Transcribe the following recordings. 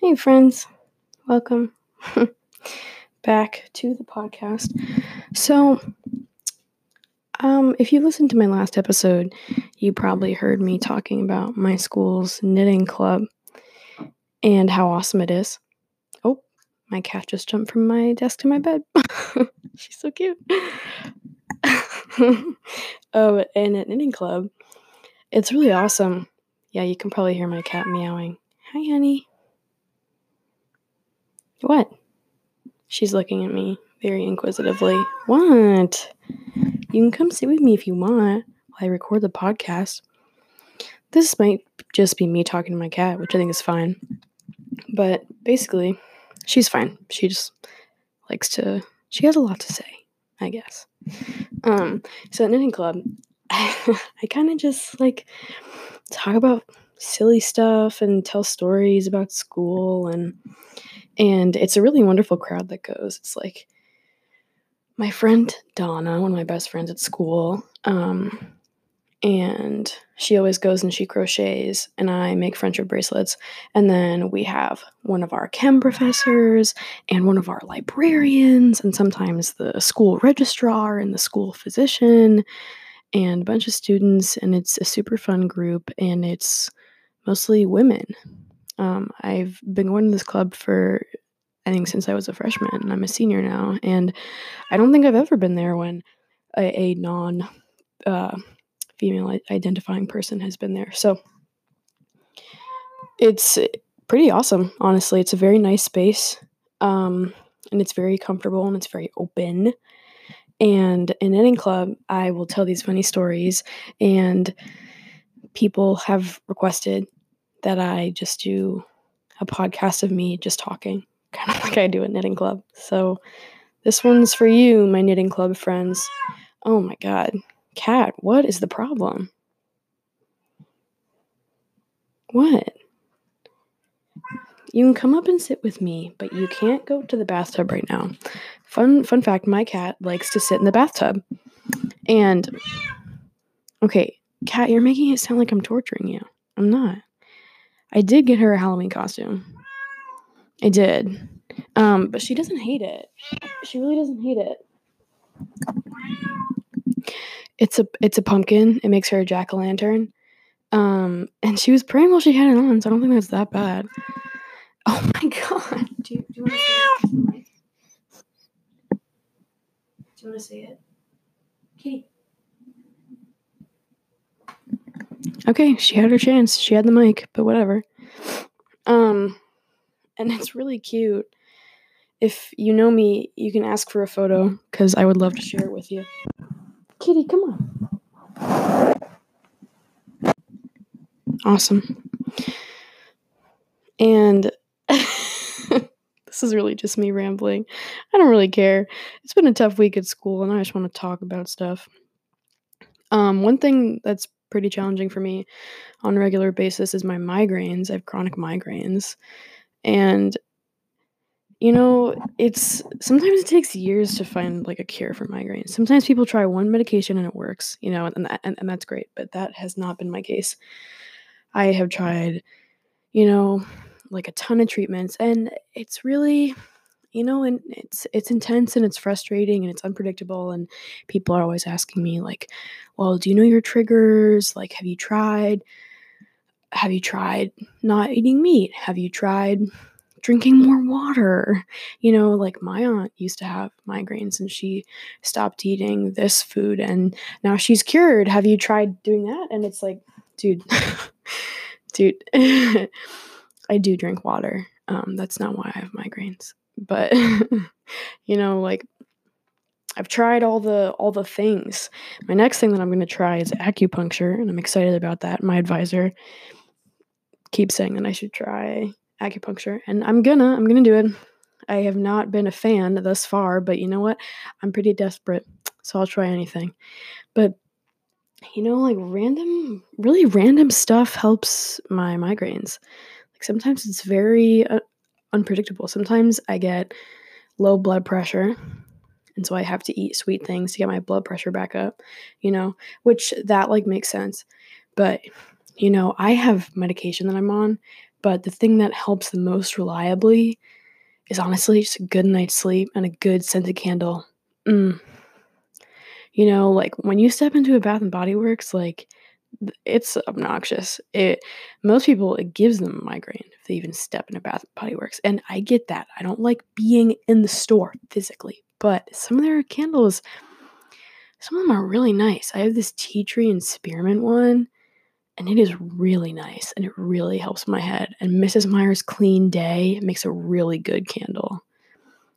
Hey, friends, welcome back to the podcast. So, um, if you listened to my last episode, you probably heard me talking about my school's knitting club and how awesome it is. Oh, my cat just jumped from my desk to my bed. She's so cute. oh, and at knitting club, it's really awesome. Yeah, you can probably hear my cat meowing. Hi, honey. What? She's looking at me very inquisitively. What? You can come sit with me if you want while I record the podcast. This might just be me talking to my cat, which I think is fine. But basically, she's fine. She just likes to, she has a lot to say, I guess. Um, so at Knitting Club, I kind of just like talk about silly stuff and tell stories about school and and it's a really wonderful crowd that goes. It's like my friend Donna, one of my best friends at school, um, and she always goes and she crochets, and I make friendship bracelets. And then we have one of our chem professors and one of our librarians, and sometimes the school registrar and the school physician, and a bunch of students. And it's a super fun group, and it's mostly women. Um, I've been going to this club for I think since I was a freshman, and I'm a senior now, and I don't think I've ever been there when a, a non uh, female identifying person has been there. So it's pretty awesome, honestly. It's a very nice space, um, and it's very comfortable and it's very open. And in any club, I will tell these funny stories, and people have requested that I just do a podcast of me just talking, kind of like I do at Knitting Club. So this one's for you, my Knitting Club friends. Oh my god. Cat, what is the problem? What? You can come up and sit with me, but you can't go to the bathtub right now. Fun fun fact, my cat likes to sit in the bathtub. And okay, cat, you're making it sound like I'm torturing you. I'm not. I did get her a Halloween costume. I did. Um, but she doesn't hate it. She really doesn't hate it. It's a it's a pumpkin. It makes her a jack o' lantern. Um, and she was praying while she had it on, so I don't think that's that bad. Oh my god! Do you, do you want to say it? Do you want to say it, Kitty? Okay, she had her chance. She had the mic, but whatever. Um, and it's really cute. If you know me, you can ask for a photo because I would love to share it with you. Kitty, come on. Awesome. And this is really just me rambling. I don't really care. It's been a tough week at school and I just want to talk about stuff. Um, one thing that's pretty challenging for me on a regular basis is my migraines. I have chronic migraines. And you know, it's sometimes it takes years to find like a cure for migraines. Sometimes people try one medication and it works, you know, and that, and, and that's great, but that has not been my case. I have tried, you know, like a ton of treatments and it's really you know and it's it's intense and it's frustrating and it's unpredictable and people are always asking me like well do you know your triggers? Like have you tried have you tried not eating meat? Have you tried drinking more water? You know like my aunt used to have migraines and she stopped eating this food and now she's cured. Have you tried doing that? And it's like dude dude i do drink water. Um, that's not why i have migraines but you know like I've tried all the all the things. My next thing that I'm going to try is acupuncture and I'm excited about that. My advisor keeps saying that I should try acupuncture and I'm gonna I'm to do it. I have not been a fan thus far, but you know what? I'm pretty desperate, so I'll try anything. But you know like random really random stuff helps my migraines. Like sometimes it's very uh, unpredictable. Sometimes I get low blood pressure, and so I have to eat sweet things to get my blood pressure back up, you know, which that like makes sense. But, you know, I have medication that I'm on but the thing that helps the most reliably is honestly just a good night's sleep and a good scented candle. Mm. You know, like when you step into a Bath and Body Works, like it's obnoxious. It most people it gives them a migraine if they even step in a Bath Body Works, and I get that. I don't like being in the store physically, but some of their candles, some of them are really nice. I have this tea tree and spearmint one, and it is really nice, and it really helps my head. And Mrs. Meyer's Clean Day makes a really good candle,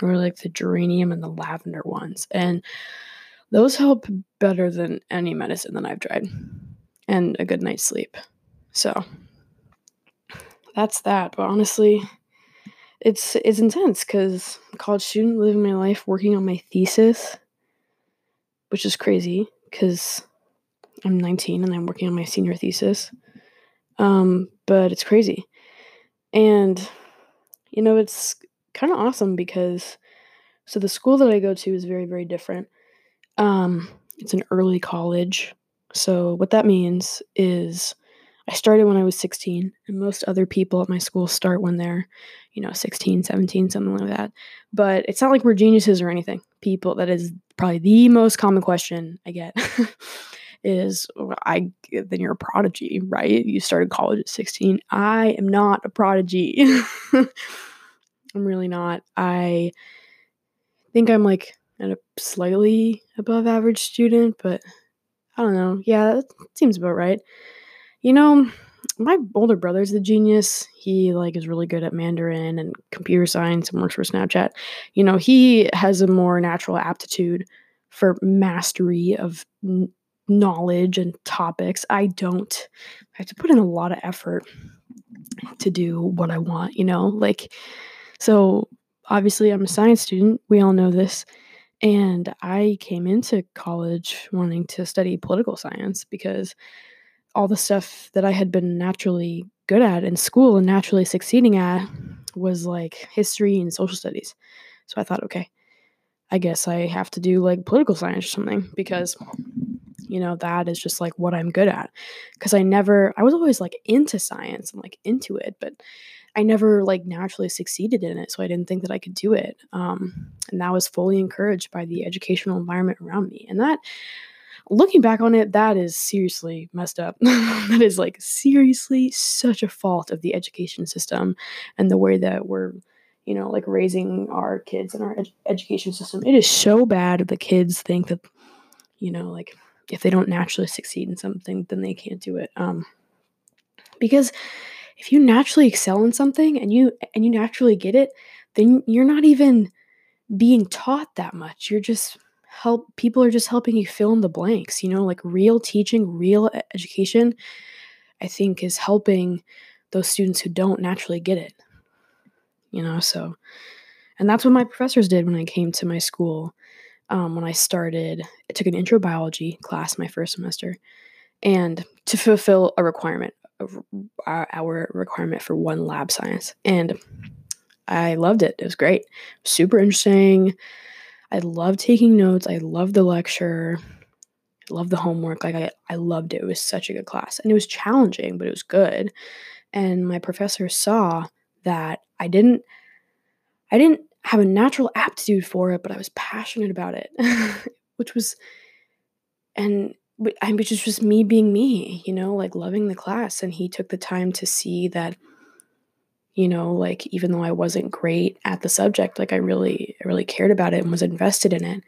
or like the geranium and the lavender ones, and those help better than any medicine that I've tried and a good night's sleep. So that's that. But honestly, it's it's intense because college student living my life working on my thesis, which is crazy because I'm 19 and I'm working on my senior thesis. Um, but it's crazy. And you know, it's kind of awesome because so the school that I go to is very, very different. Um, it's an early college. So, what that means is I started when I was 16, and most other people at my school start when they're, you know, 16, 17, something like that. But it's not like we're geniuses or anything. People, that is probably the most common question I get is, I, then you're a prodigy, right? You started college at 16. I am not a prodigy. I'm really not. I think I'm like a slightly above average student, but I don't know. Yeah, that seems about right. You know, my older brother's a genius. He like is really good at Mandarin and computer science and works for Snapchat. You know, he has a more natural aptitude for mastery of n- knowledge and topics. I don't. I have to put in a lot of effort to do what I want, you know? Like so obviously I'm a science student. We all know this. And I came into college wanting to study political science because all the stuff that I had been naturally good at in school and naturally succeeding at was like history and social studies. So I thought, okay, I guess I have to do like political science or something because you know that is just like what I'm good at. Cuz I never I was always like into science and like into it, but I never like naturally succeeded in it, so I didn't think that I could do it. Um, and that was fully encouraged by the educational environment around me. And that, looking back on it, that is seriously messed up. that is like seriously such a fault of the education system and the way that we're, you know, like raising our kids in our ed- education system. It is so bad the kids think that, you know, like if they don't naturally succeed in something, then they can't do it. Um, because if you naturally excel in something and you and you naturally get it, then you're not even being taught that much. You're just help people are just helping you fill in the blanks, you know, like real teaching, real education I think is helping those students who don't naturally get it. You know, so and that's what my professors did when I came to my school. Um, when I started, I took an intro biology class my first semester, and to fulfill a requirement our requirement for one lab science. And I loved it. It was great. Super interesting. I loved taking notes. I loved the lecture. I loved the homework. Like I, I loved it. It was such a good class. And it was challenging, but it was good. And my professor saw that I didn't I didn't have a natural aptitude for it, but I was passionate about it. which was and I mean, just just me being me, you know, like loving the class. And he took the time to see that, you know, like even though I wasn't great at the subject, like I really, I really cared about it and was invested in it.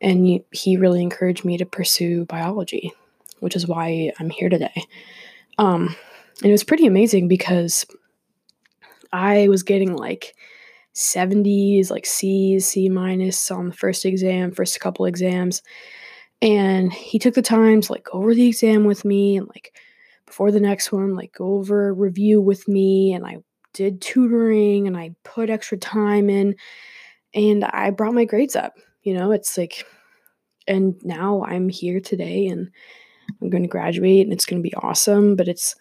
And he, he really encouraged me to pursue biology, which is why I'm here today. Um, and it was pretty amazing because I was getting like 70s, like C's, C minus on the first exam, first couple exams and he took the time to like go over the exam with me and like before the next one, like go over review with me. And I did tutoring and I put extra time in and I brought my grades up. You know, it's like, and now I'm here today and I'm going to graduate and it's going to be awesome. But it's,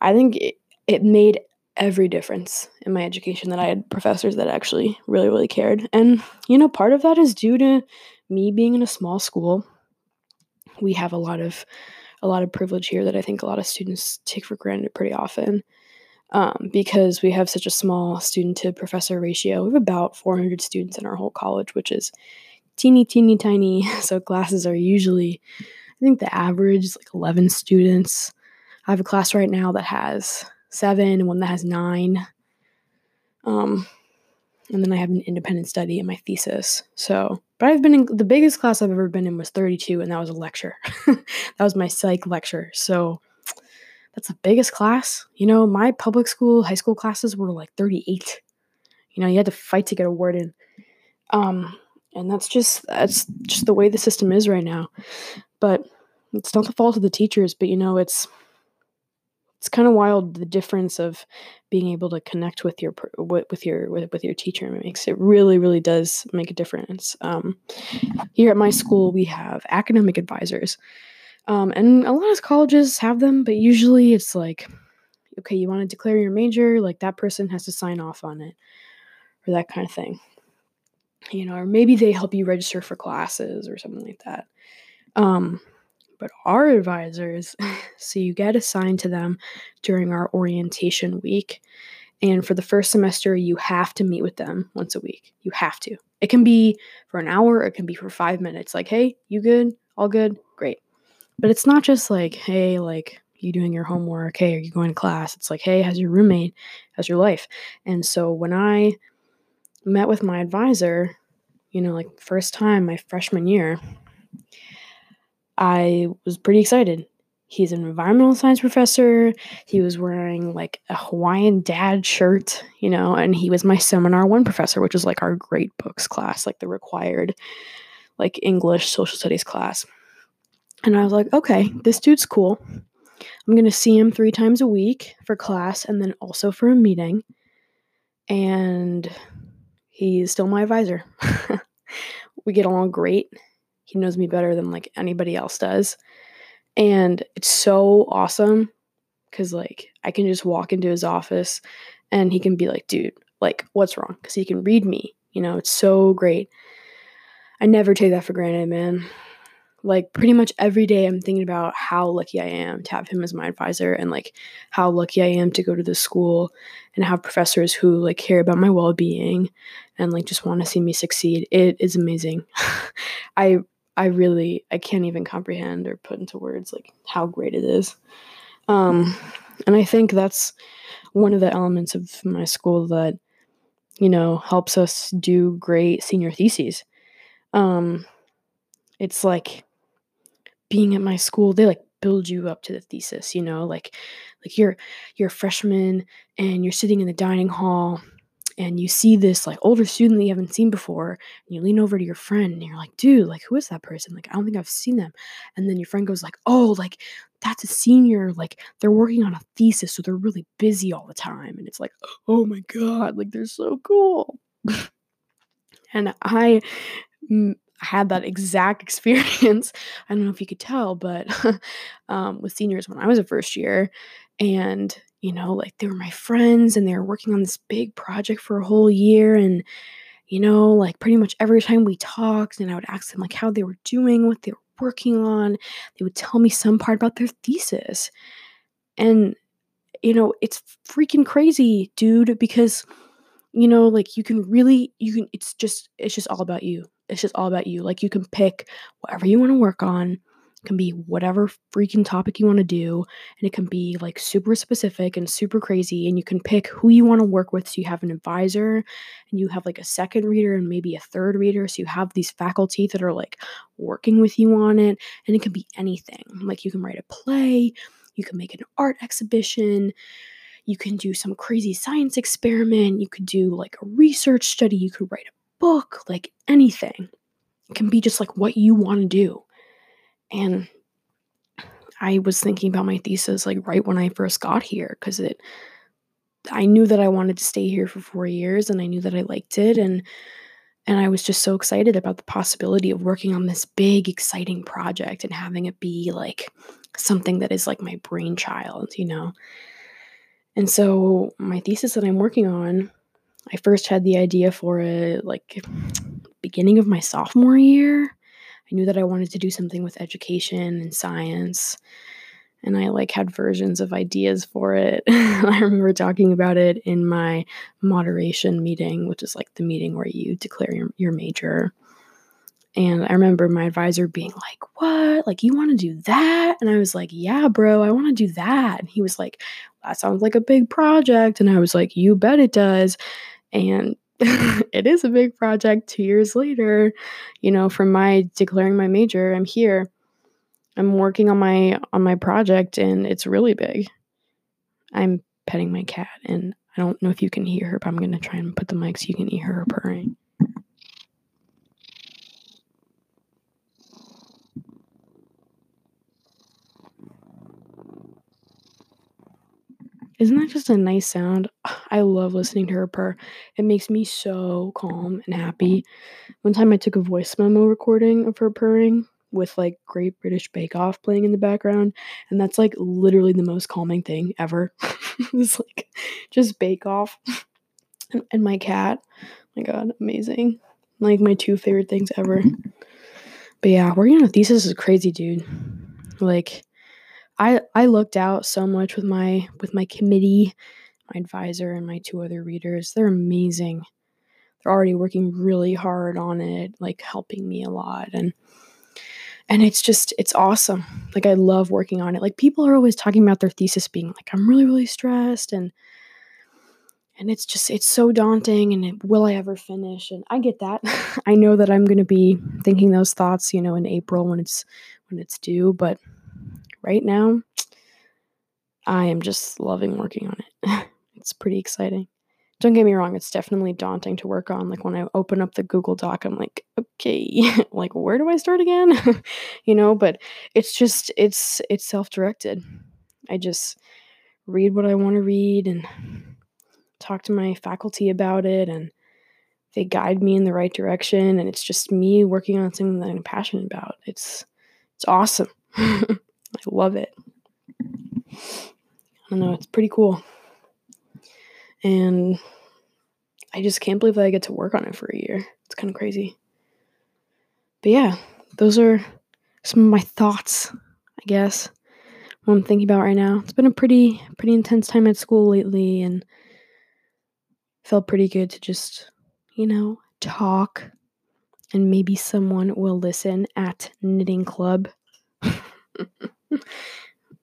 I think it, it made every difference in my education that I had professors that actually really, really cared. And, you know, part of that is due to me being in a small school we have a lot of a lot of privilege here that I think a lot of students take for granted pretty often. um, because we have such a small student to professor ratio. We have about 400 students in our whole college, which is teeny, teeny, tiny. So classes are usually, I think the average is like 11 students. I have a class right now that has seven one that has nine. Um, and then I have an independent study in my thesis. So, but I've been in the biggest class I've ever been in was 32, and that was a lecture. that was my psych lecture. So, that's the biggest class. You know, my public school, high school classes were like 38. You know, you had to fight to get a word in. Um, and that's just that's just the way the system is right now. But it's not the fault of the teachers, but you know, it's it's kind of wild the difference of being able to connect with your with your with, your teacher it makes it really really does make a difference. Um, here at my school we have academic advisors um, and a lot of colleges have them but usually it's like okay you want to declare your major like that person has to sign off on it or that kind of thing. You know or maybe they help you register for classes or something like that. Um, but our advisors, so you get assigned to them during our orientation week. And for the first semester, you have to meet with them once a week. You have to. It can be for an hour, it can be for five minutes. Like, hey, you good? All good? Great. But it's not just like, hey, like, you doing your homework? Hey, are you going to class? It's like, hey, how's your roommate? How's your life? And so when I met with my advisor, you know, like first time my freshman year, I was pretty excited. He's an environmental science professor. He was wearing like a Hawaiian dad shirt, you know, and he was my seminar one professor, which is like our great books class, like the required like English social studies class. And I was like, okay, this dude's cool. I'm going to see him three times a week for class and then also for a meeting. And he's still my advisor. we get along great. He knows me better than like anybody else does. And it's so awesome because like I can just walk into his office and he can be like, dude, like, what's wrong? Because he can read me. You know, it's so great. I never take that for granted, man like pretty much every day I'm thinking about how lucky I am to have him as my advisor and like how lucky I am to go to this school and have professors who like care about my well-being and like just want to see me succeed. It is amazing. I I really I can't even comprehend or put into words like how great it is. Um and I think that's one of the elements of my school that you know helps us do great senior theses. Um it's like being at my school, they like build you up to the thesis, you know, like like you're you're a freshman and you're sitting in the dining hall and you see this like older student that you haven't seen before and you lean over to your friend and you're like dude like who is that person? Like i don't think i've seen them. And then your friend goes like oh like that's a senior like they're working on a thesis so they're really busy all the time. And it's like oh my god like they're so cool. And i mm, had that exact experience. I don't know if you could tell, but um, with seniors when I was a first year, and you know, like they were my friends and they were working on this big project for a whole year. And, you know, like pretty much every time we talked, and I would ask them like how they were doing, what they were working on, they would tell me some part about their thesis. And, you know, it's freaking crazy, dude, because you know like you can really you can it's just it's just all about you it's just all about you. Like you can pick whatever you want to work on. It can be whatever freaking topic you want to do, and it can be like super specific and super crazy. And you can pick who you want to work with. So you have an advisor, and you have like a second reader and maybe a third reader. So you have these faculty that are like working with you on it, and it can be anything. Like you can write a play, you can make an art exhibition, you can do some crazy science experiment, you could do like a research study, you could write a book, like anything. It can be just like what you want to do. And I was thinking about my thesis like right when I first got here because it I knew that I wanted to stay here for 4 years and I knew that I liked it and and I was just so excited about the possibility of working on this big exciting project and having it be like something that is like my brainchild, you know. And so my thesis that I'm working on I first had the idea for it like beginning of my sophomore year. I knew that I wanted to do something with education and science. and I like had versions of ideas for it. I remember talking about it in my moderation meeting, which is like the meeting where you declare your, your major. And I remember my advisor being like, What? Like, you want to do that? And I was like, Yeah, bro, I want to do that. And he was like, That sounds like a big project. And I was like, You bet it does. And it is a big project two years later. You know, from my declaring my major, I'm here. I'm working on my on my project and it's really big. I'm petting my cat and I don't know if you can hear her, but I'm gonna try and put the mic so you can hear her purring. Isn't that just a nice sound? I love listening to her purr. It makes me so calm and happy. One time I took a voice memo recording of her purring with like Great British Bake Off playing in the background, and that's like literally the most calming thing ever. it's like just Bake Off and, and my cat. my god, amazing. Like my two favorite things ever. Mm-hmm. But yeah, working on a thesis is crazy, dude. Like I I looked out so much with my with my committee, my advisor and my two other readers. They're amazing. They're already working really hard on it, like helping me a lot and and it's just it's awesome. Like I love working on it. Like people are always talking about their thesis being like I'm really really stressed and and it's just it's so daunting and it, will i ever finish and i get that i know that i'm going to be thinking those thoughts you know in april when it's when it's due but right now, I am just loving working on it. it's pretty exciting. Don't get me wrong, it's definitely daunting to work on. Like when I open up the Google Doc, I'm like, okay, like where do I start again? you know, but it's just it's it's self-directed. I just read what I want to read and talk to my faculty about it and they guide me in the right direction and it's just me working on something that I'm passionate about. It's it's awesome. I love it. I don't know, it's pretty cool. And I just can't believe that I get to work on it for a year. It's kind of crazy. But yeah, those are some of my thoughts, I guess. What I'm thinking about right now. It's been a pretty pretty intense time at school lately and felt pretty good to just, you know, talk and maybe someone will listen at knitting club.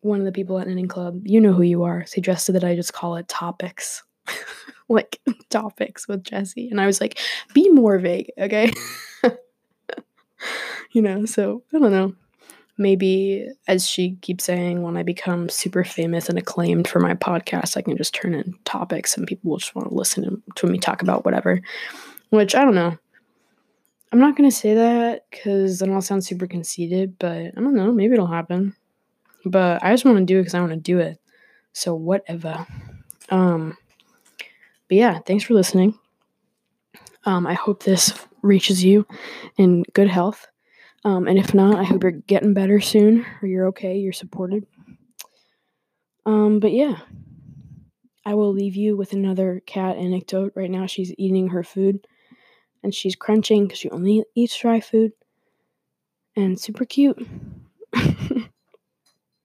One of the people at Knitting Club, you know who you are, suggested that I just call it topics. like topics with Jesse. And I was like, be more vague, okay? you know, so I don't know. Maybe, as she keeps saying, when I become super famous and acclaimed for my podcast, I can just turn in topics and people will just want to listen to me talk about whatever. Which I don't know. I'm not going to say that because then I'll sound super conceited, but I don't know. Maybe it'll happen. But I just want to do it because I want to do it. So whatever. Um, but yeah, thanks for listening. Um, I hope this reaches you in good health. Um, and if not, I hope you're getting better soon or you're okay, you're supported. Um, but yeah, I will leave you with another cat anecdote. Right now, she's eating her food and she's crunching because she only eats dry food and super cute.